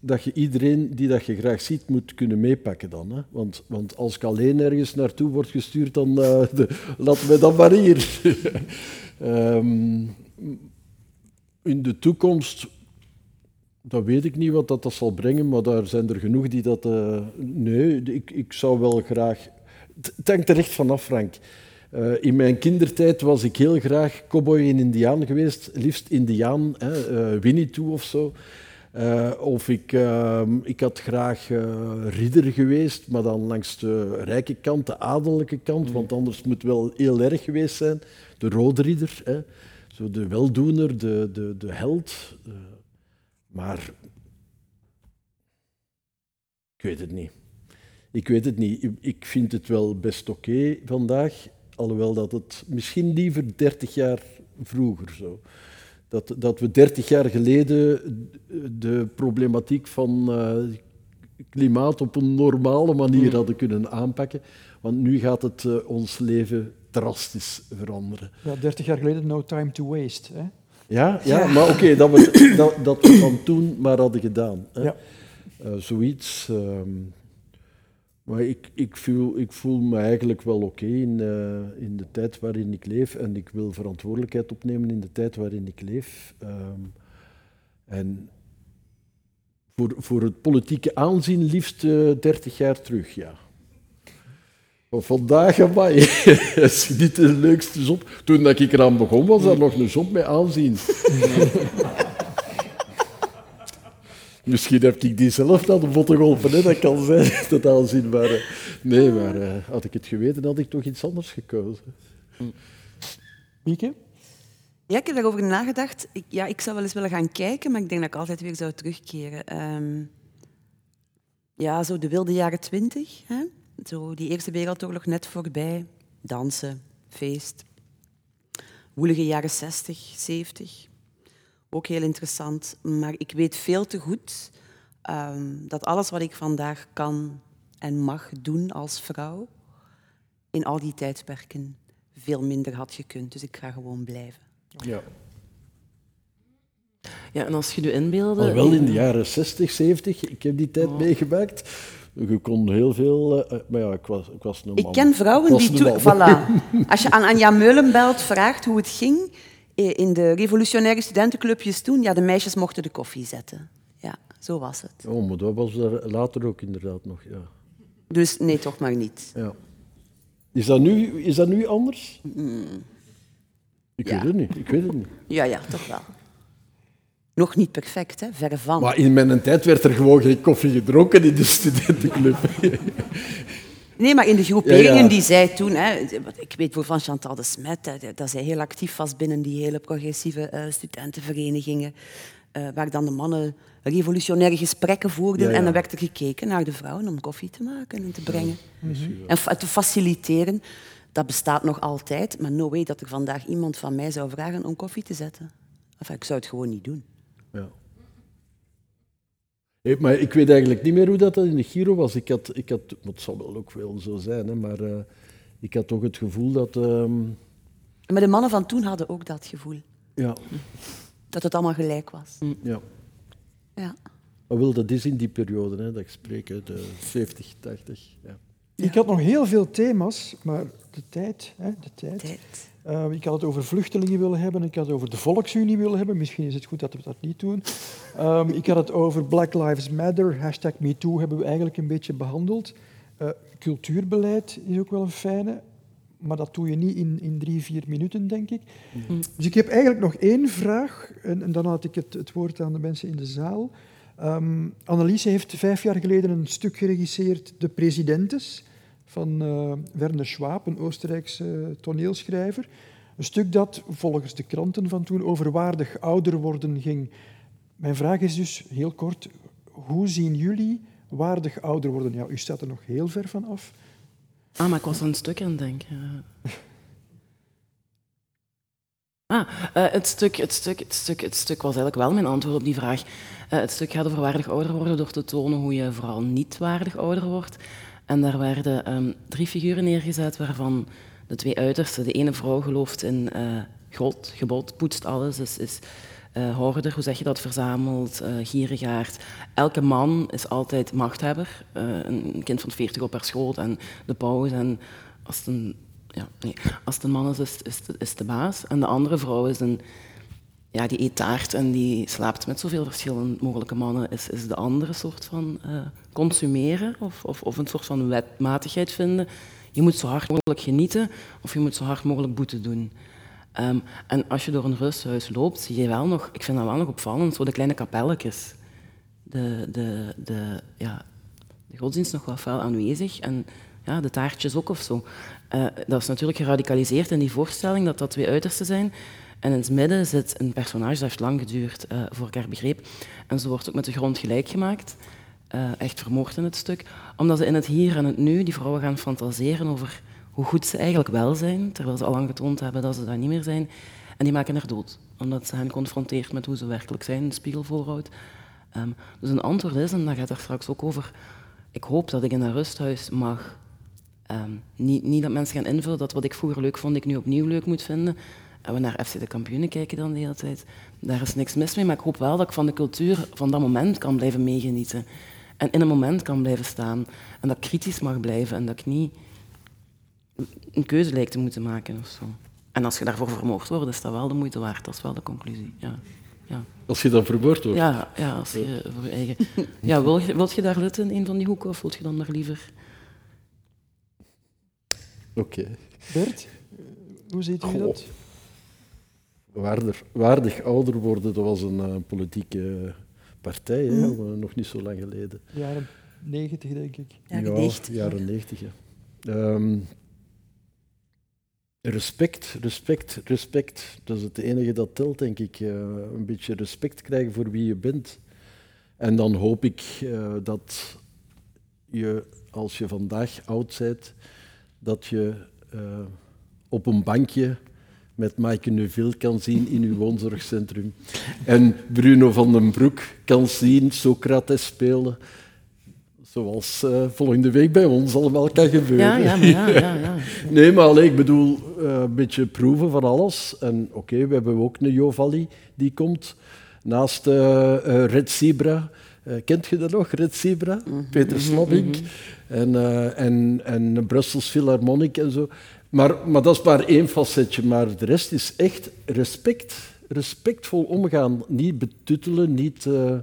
Speaker 4: dat je iedereen die dat je graag ziet moet kunnen meepakken dan. Hè? Want, want als ik alleen ergens naartoe word gestuurd, dan eh, laat me dan maar hier. Ehm, in de toekomst, dat weet ik niet wat dat, dat zal brengen, maar daar zijn er genoeg die dat... eh, nee, ik, ik zou wel graag... Het hangt er echt vanaf, Frank. Eh, in mijn kindertijd was ik heel graag cowboy en indiaan geweest, liefst indiaan, hè, eh, Winnetou of zo. Eh, of ik, ehm, ik had graag eh, ridder geweest, maar dan langs de rijke kant, de adellijke kant, want anders moet het wel heel erg geweest zijn. De rode ridder, hè. Zo de weldoener, de, de, de held. eh, maar ik weet het niet. Ik weet het niet. Ik- Ik vind het wel best oké vandaag, alhoewel dat het misschien liever 30 jaar vroeger zo. Dat, dat we 30 jaar geleden de problematiek van eh, klimaat op een normale manier hadden kunnen aanpakken. Want nu gaat het eh, ons leven drastisch veranderen.
Speaker 2: Ja, 30 jaar geleden, no time to waste. Hè?
Speaker 4: Ja, ja, maar oké, dat, we, dat, dat we van toen maar hadden gedaan. Hè.
Speaker 2: Ja.
Speaker 4: Eh, zoiets. ehm, maar ik, ik, voel, ik voel me eigenlijk wel oké in, eh, in de tijd waarin ik leef. En ik wil verantwoordelijkheid opnemen in de tijd waarin ik leef. Ehm, en voor, voor het politieke aanzien liefst eh 30 jaar terug, ja. Maar vandaag, amai, is niet de leukste job. Toen ik eraan begon, was dat nog een job met aanzien. Misschien heb ik die zelf naar de botten geholpen, hè? dat kan zijn, dat aanzien. Maar nee, maar eh, had ik het geweten, had ik toch iets anders gekozen.
Speaker 2: Mieke?
Speaker 5: Ja, ik heb daarover nagedacht. Ik, ja, ik zou wel eens willen gaan kijken, maar ik denk dat ik altijd weer zou terugkeren. Ehm, ja, zo de wilde jaren twintig. hè? Zo die Eerste Wereldoorlog net voorbij. Dansen, feest. Woelige jaren 60, 70. Ook heel interessant. Maar ik weet veel te goed ehm, dat alles wat ik vandaag kan en mag doen als vrouw, in al die tijdperken veel minder had gekund. Dus ik ga gewoon blijven.
Speaker 4: Ja.
Speaker 3: Ja, en als je je inbeelden...
Speaker 4: Alhoewel in de jaren 60, 70, ik heb die tijd
Speaker 3: Oh.
Speaker 4: meegemaakt. Je kon heel veel... eh, maar ja, ik was, ik was een man.
Speaker 5: Ik ken vrouwen die... toen-. Voilà. Als je aan Anja Meulenbelt vraagt hoe het ging eh, in de revolutionaire studentenclubjes toen, ja, de meisjes mochten de koffie zetten. Ja, zo was het.
Speaker 4: Oh, maar dat was er later ook inderdaad nog, ja.
Speaker 5: Dus nee, toch maar niet.
Speaker 4: ja. Is, dat nu, is dat nu anders? Ik
Speaker 5: Ja.
Speaker 4: weet het niet, ik weet het niet.
Speaker 5: Ja, ja, toch wel. Nog niet perfect, hè? verre van.
Speaker 4: Maar in mijn tijd werd er gewoon geen koffie gedronken in de studentenclub.
Speaker 5: Nee, maar in de groeperingen
Speaker 4: Ja, ja.
Speaker 5: die zij toen... Hè, ik weet voor van Chantal de Smet, hè, dat zij heel actief was binnen die hele progressieve eh, studentenverenigingen, eh, waar dan de mannen revolutionaire gesprekken voerden.
Speaker 4: Ja, ja.
Speaker 5: En dan werd er gekeken naar de vrouwen om koffie te maken en te brengen. En fa- te faciliteren. Dat bestaat nog altijd, maar no way dat er vandaag iemand van mij zou vragen om koffie te zetten. Enfin, ik zou het gewoon niet doen.
Speaker 4: Ja. Hé, maar ik weet eigenlijk niet meer hoe dat in de Giro was. Ik had, ik had, het zal wel ook wel zo zijn, hè, maar eh, ik had toch het gevoel dat... ehm,
Speaker 5: Maar de mannen van toen hadden ook dat gevoel.
Speaker 4: ja,
Speaker 5: Dat het allemaal gelijk was.
Speaker 4: ja.
Speaker 5: Ja.
Speaker 4: Maar wel, dat is in die periode hè, dat ik spreek, hè, de 70, 80. Ja.
Speaker 2: Ik had nog heel veel thema's, maar de tijd, hè, de tijd.
Speaker 5: Tijd.
Speaker 2: Eh, ik had het over vluchtelingen willen hebben, ik had het over de Volksunie willen hebben. Misschien is het goed dat we dat niet doen. Ehm, ik had het over Black Lives Matter, hashtag MeToo hebben we eigenlijk een beetje behandeld. Eh, cultuurbeleid is ook wel een fijne, maar dat doe je niet in, in drie, vier minuten, denk ik. Dus ik heb eigenlijk nog één vraag, en, en dan had ik het, het woord aan de mensen in de zaal. Anneliese heeft vijf jaar geleden een stuk geregisseerd, De Presidentes, van eh, Werner Schwab, een Oostenrijkse toneelschrijver. Een stuk dat volgens de kranten van toen over waardig ouder worden ging. Mijn vraag is dus heel kort, hoe zien jullie waardig ouder worden? Ja, u staat er nog heel ver van af.
Speaker 3: Ah, maar ik was een stuk aan het. Ah, eh, het, stuk, het, stuk, het, stuk, het stuk was eigenlijk wel mijn antwoord op die vraag. Eh, het stuk gaat over waardig ouder worden door te tonen hoe je vooral niet waardig ouder wordt. En daar werden ehm, drie figuren neergezet waarvan de twee uitersten. De ene vrouw gelooft in eh, God, gebod, poetst alles, is, is eh, hoorder, hoe zeg je dat, verzameld, eh gierigaard. Elke man is altijd machthebber. Een kind van 40 op haar schoot en de paus. En als het een, ja, nee, als het een man is, is, is, is de baas. En de andere vrouw is een, ja, die eet taart en die slaapt met zoveel verschillende mogelijke mannen, is, is de andere soort van eh, consumeren of, of, of een soort van wetmatigheid vinden. Je moet zo hard mogelijk genieten of je moet zo hard mogelijk boete doen. Ehm, en als je door een rusthuis loopt, zie je wel nog, ik vind dat wel nog opvallend, zo de kleine kapelletjes. De, de, de, ja, de godsdienst nog wel fel aanwezig en ja, de taartjes ook of zo. Eh, dat is natuurlijk geradicaliseerd in die voorstelling dat dat twee uitersten zijn. En in het midden zit een personage, dat heeft lang geduurd eh, voor ik haar begreep. En ze wordt ook met de grond gelijk gemaakt. Eh, echt vermoord in het stuk. Omdat ze in het hier en het nu die vrouwen gaan fantaseren over hoe goed ze eigenlijk wel zijn, terwijl ze al lang getoond hebben dat ze dat niet meer zijn. En die maken haar dood, omdat ze hen confronteert met hoe ze werkelijk zijn, een spiegel voorhoudt. Ehm, dus een antwoord is, en dat gaat er straks ook over, ik hoop dat ik in een rusthuis mag. Ehm, niet, niet dat mensen gaan invullen dat wat ik vroeger leuk vond, ik nu opnieuw leuk moet vinden. En we naar FC de kampioenen kijken dan de hele tijd. Daar is niks mis mee, maar ik hoop wel dat ik van de cultuur van dat moment kan blijven meegenieten. En in een moment kan blijven staan. En dat ik kritisch mag blijven en dat ik niet een keuze lijkt te moeten maken of zo. En als je daarvoor vermoord wordt, is dat wel de moeite waard. Dat is wel de conclusie. Ja. Ja,
Speaker 4: Als je dan verwoord wordt.
Speaker 3: ja, ja als je voor je eigen... Ja, wil je, wilt je daar zitten in een van die hoeken of wilt je dan maar liever...
Speaker 4: Oké.
Speaker 2: Bert, hoe ziet u
Speaker 4: Goh.
Speaker 2: dat?
Speaker 4: Waardig, waardig ouder worden, dat was een eh, politieke partij, hè, maar nog niet zo lang geleden.
Speaker 2: Jaren 90, denk ik.
Speaker 5: Jaren 90,
Speaker 4: jaren
Speaker 5: ja.
Speaker 4: 90. Ja. Ehm, respect, respect, respect. Dat is het enige dat telt, denk ik. Eh, een beetje respect krijgen voor wie je bent. En dan hoop ik eh, dat je, als je vandaag oud bent, dat je eh, op een bankje met Maaike Neuville kan zien in uw woonzorgcentrum. En Bruno van den Broek kan zien Socrates spelen. Zoals eh, volgende week bij ons allemaal kan gebeuren.
Speaker 3: Ja, ja, maar ja, ja, ja.
Speaker 4: Nee, maar ik bedoel, eh, een beetje proeven van alles. En oké, we hebben ook een Jovalli die komt. Naast eh, Red Zebra. Kent je dat nog, Red Zebra? Peter Slabbink. En, eh, en, en Brussels Philharmonic en zo. Maar, maar dat is maar één facetje. Maar de rest is echt respect. Respectvol omgaan. Niet betuttelen, niet... eh,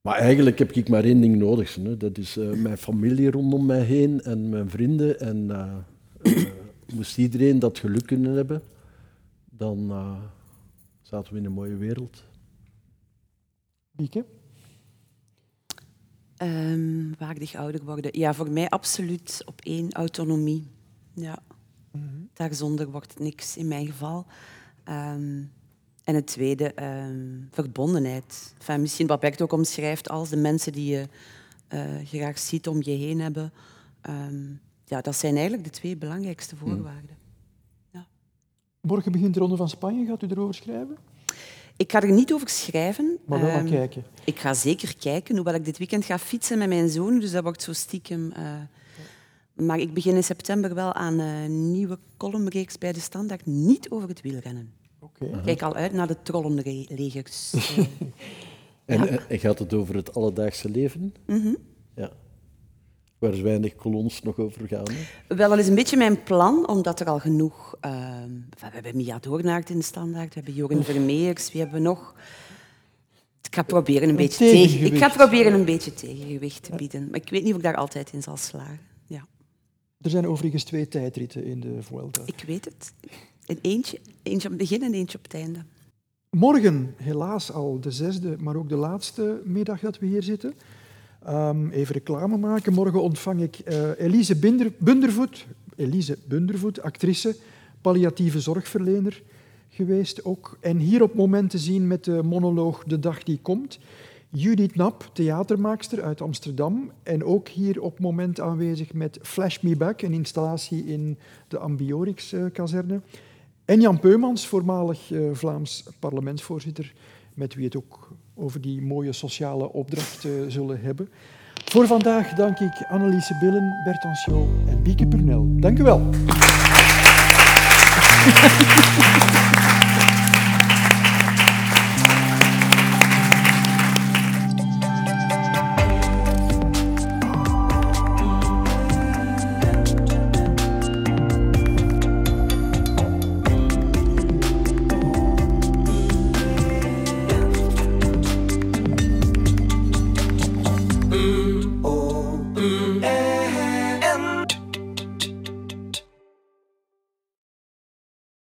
Speaker 4: maar eigenlijk heb ik maar één ding nodig. Hè. Dat is eh, mijn familie rondom mij heen en mijn vrienden. En eh, moest iedereen dat geluk kunnen hebben, dan zaten we in een mooie wereld.
Speaker 5: Um, waardig ouder worden. Ja, voor mij absoluut op één autonomie. Ja. Mm -hmm. Daarzonder wordt het niks in mijn geval. Um, en het tweede, um, verbondenheid. Enfin, misschien wat Bert ook omschrijft als de mensen die je uh, graag ziet om je heen hebben. ja, dat zijn eigenlijk de twee belangrijkste voorwaarden. Ja.
Speaker 2: Morgen begint de Ronde van Spanje. Gaat u erover schrijven?
Speaker 5: Ik ga er niet over schrijven.
Speaker 2: Maar wel um, kijken.
Speaker 5: Ik ga zeker kijken, hoewel ik dit weekend ga fietsen met mijn zoon. Dus dat wordt zo stiekem... Uh, maar ik begin in september wel aan een nieuwe columnreeks bij de Standaard. Niet over het wielrennen.
Speaker 2: Okay.
Speaker 5: Ik kijk al uit naar de trollenlegers.
Speaker 4: en, ja. en, gaat het over het alledaagse leven?
Speaker 5: Mm -hmm.
Speaker 4: Ja. Waar is weinig kolons nog over gaan? Hè?
Speaker 5: Wel, dat is een beetje mijn plan, omdat er al genoeg... Uh, we hebben Mia Doornaert in de standaard, we hebben Joren Vermeers, wie hebben we nog? Ik ga proberen een, een beetje tegen, ik ga proberen een beetje tegengewicht te bieden. Maar ik weet niet of ik daar altijd in zal slagen. Ja.
Speaker 2: Er zijn overigens twee tijdritten in de Vuelta.
Speaker 5: Ik weet het. En eentje, eentje op het begin en eentje op het einde.
Speaker 2: Morgen, helaas al de zesde, maar ook de laatste middag dat we hier zitten. Um, even reclame maken. Morgen ontvang ik uh, Elise Binder, Bundervoet, Elise Bundervoet, actrice, palliatieve zorgverlener geweest ook. En hier op moment te zien met de monoloog De Dag Die Komt. Judith Nap, theatermaakster uit Amsterdam. En ook hier op moment aanwezig met Flash Me Back, een installatie in de Ambiorix-kazerne. En Jan Peumans, voormalig uh, Vlaams parlementsvoorzitter, met wie het ook over die mooie sociale opdracht uh, zullen hebben. Voor vandaag dank ik Anneliese Billen, Bert Anciot en Bieke Purnel. Dank u wel.